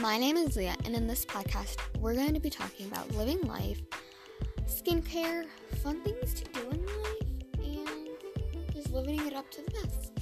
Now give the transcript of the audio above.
My name is Leah, and in this podcast, we're going to be talking about living life, skincare, fun things to do in life, and just living it up to the best.